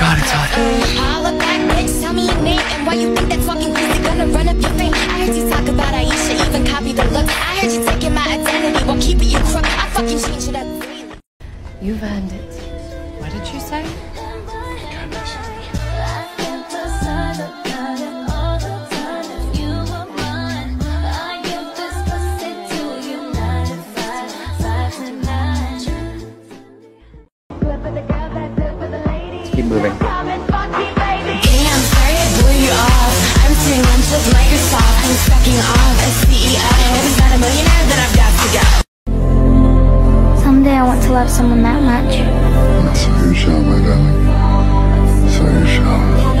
God, it's hot. Holla back, bitch. Tell me your name and why you think that talking crazy gonna run up your fame. I heard you talk about Aisha, even copy the look. I heard you taking my identity while keeping you crook. I fucking change it up. You've earned it. What did you say? Go. Someday I want to love someone that much. So you shall, my darling. So you shall.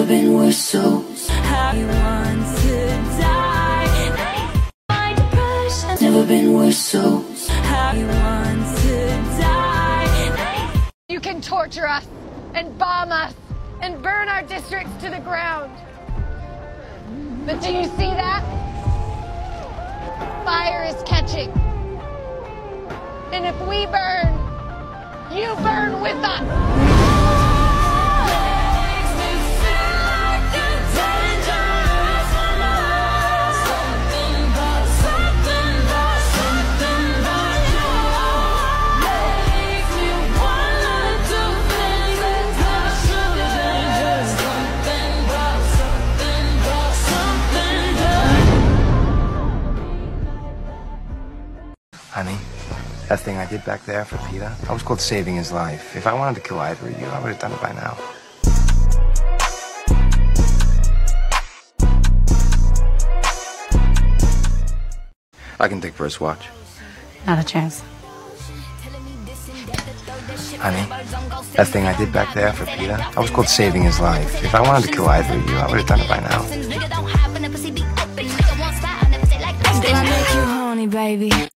Never been worse, so I want to die. My depression. Never been worse, so I want to die. You can torture us and bomb us and burn our districts to the ground. But do you see that? Fire is catching. And if we burn, you burn with us. Did back there for Peeta, I was called saving his life. If I wanted to kill either of you, I would have done it by now. I can take first watch. Not a chance. Honey, that thing I did back there for Peeta, I was called saving his life. If I wanted to kill either of you, I would have done it by now. Did I make you horny, baby?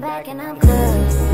Back and I'm good.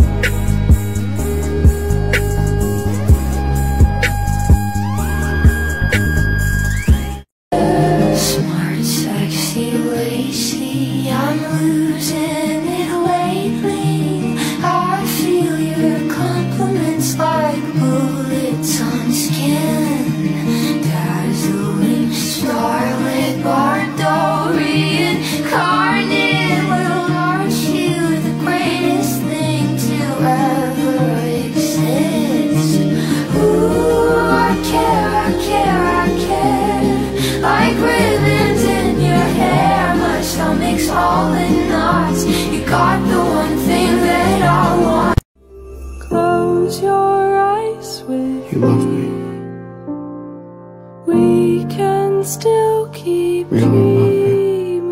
still keep dreaming.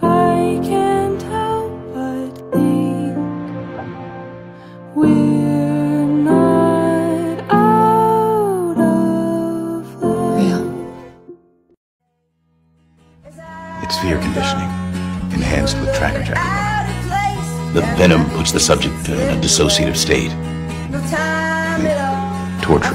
I can't help but think we're not out of love. Yeah. It's fear conditioning, enhanced with tracker jacker. The venom puts the subject in a dissociative state. Torture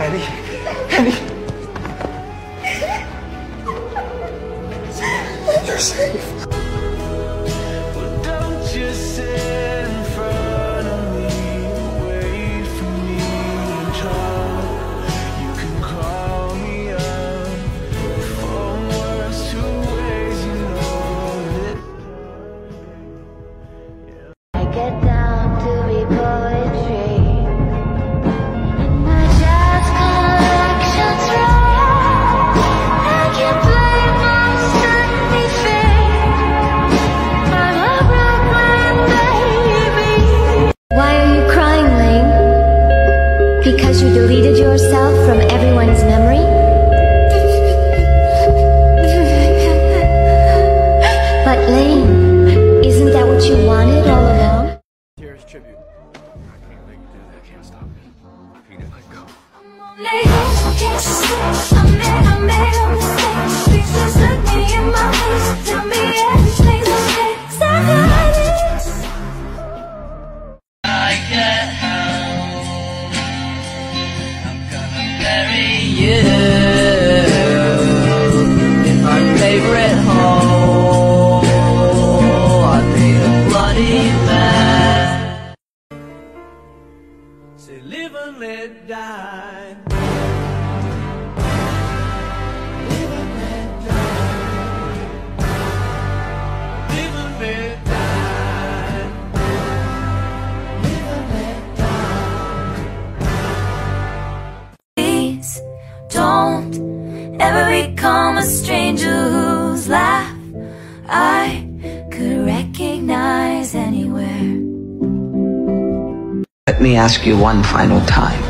Ellie. Ellie. You're safe. yourself from everyone's memory? But Lane, isn't that what you wanted all along? Here's tribute. I can't do that. Can't stop me. Let go. won't ever become a stranger whose laugh I could recognize anywhere. Let me ask you one final time.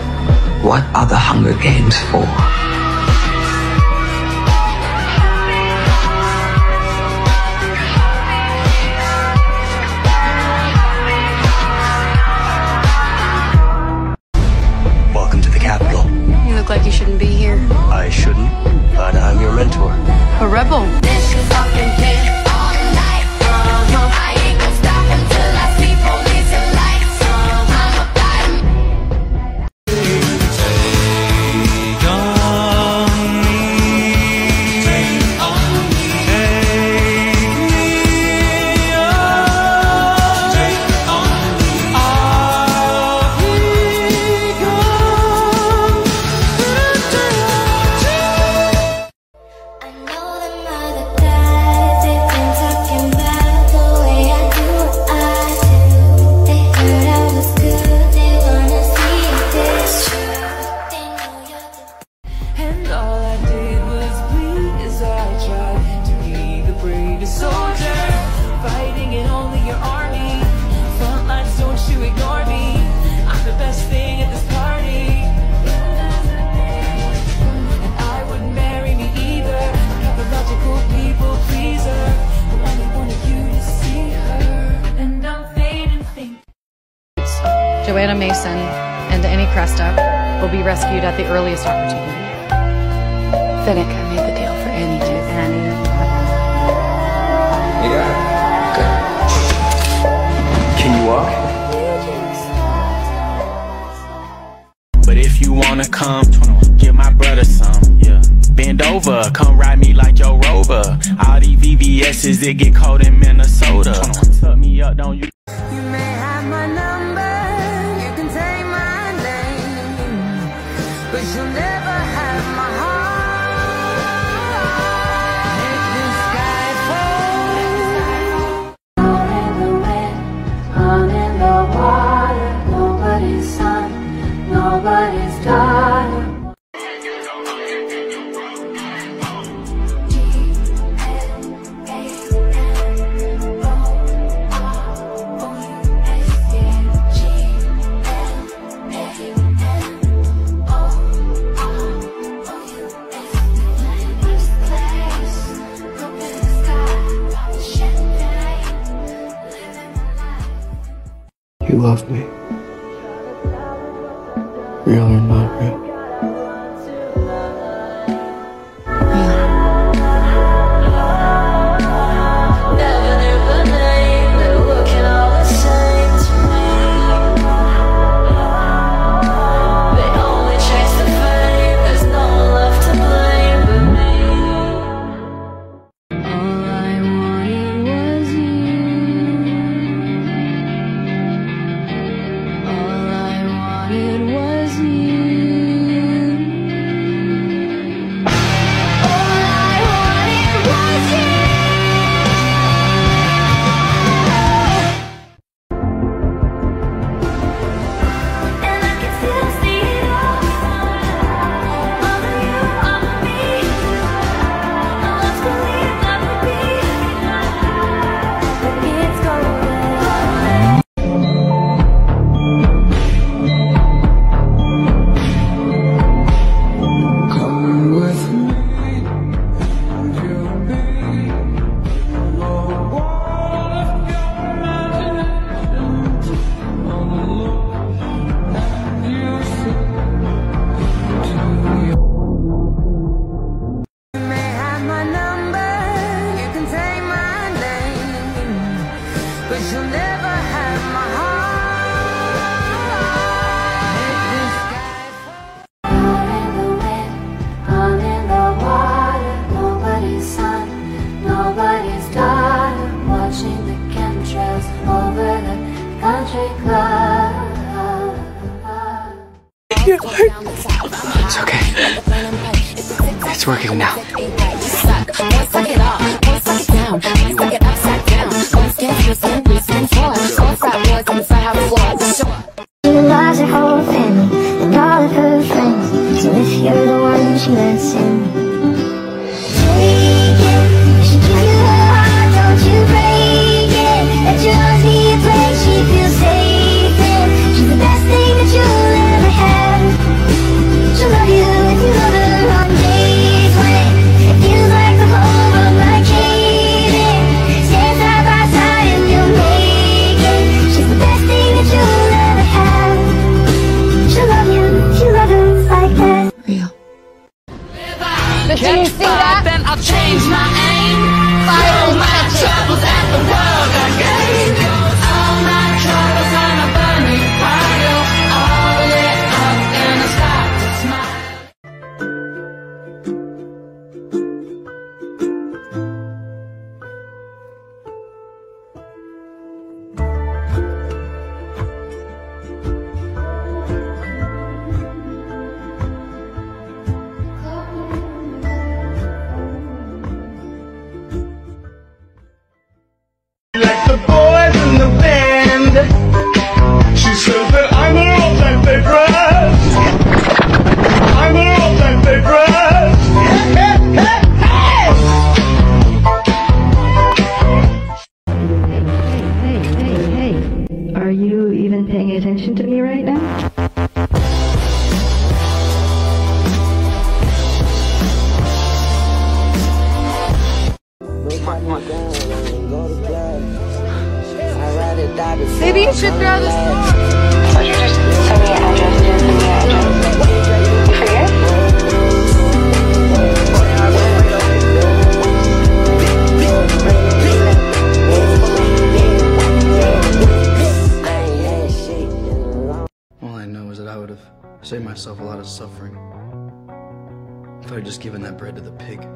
What are the Hunger Games for? GPS's, it get cold in Minnesota. Tuck me up, don't you? Maybe you should throw this. Would you just? Just All I know is that I would have saved myself a lot of suffering if I had just given that bread to the pig.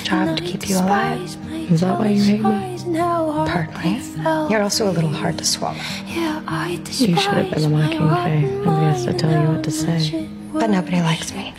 job to keep you alive. Is that why you hate me? Partly. You're also a little hard to swallow. You should have been the Mockingjay and be asked to tell you what to say. But nobody likes me.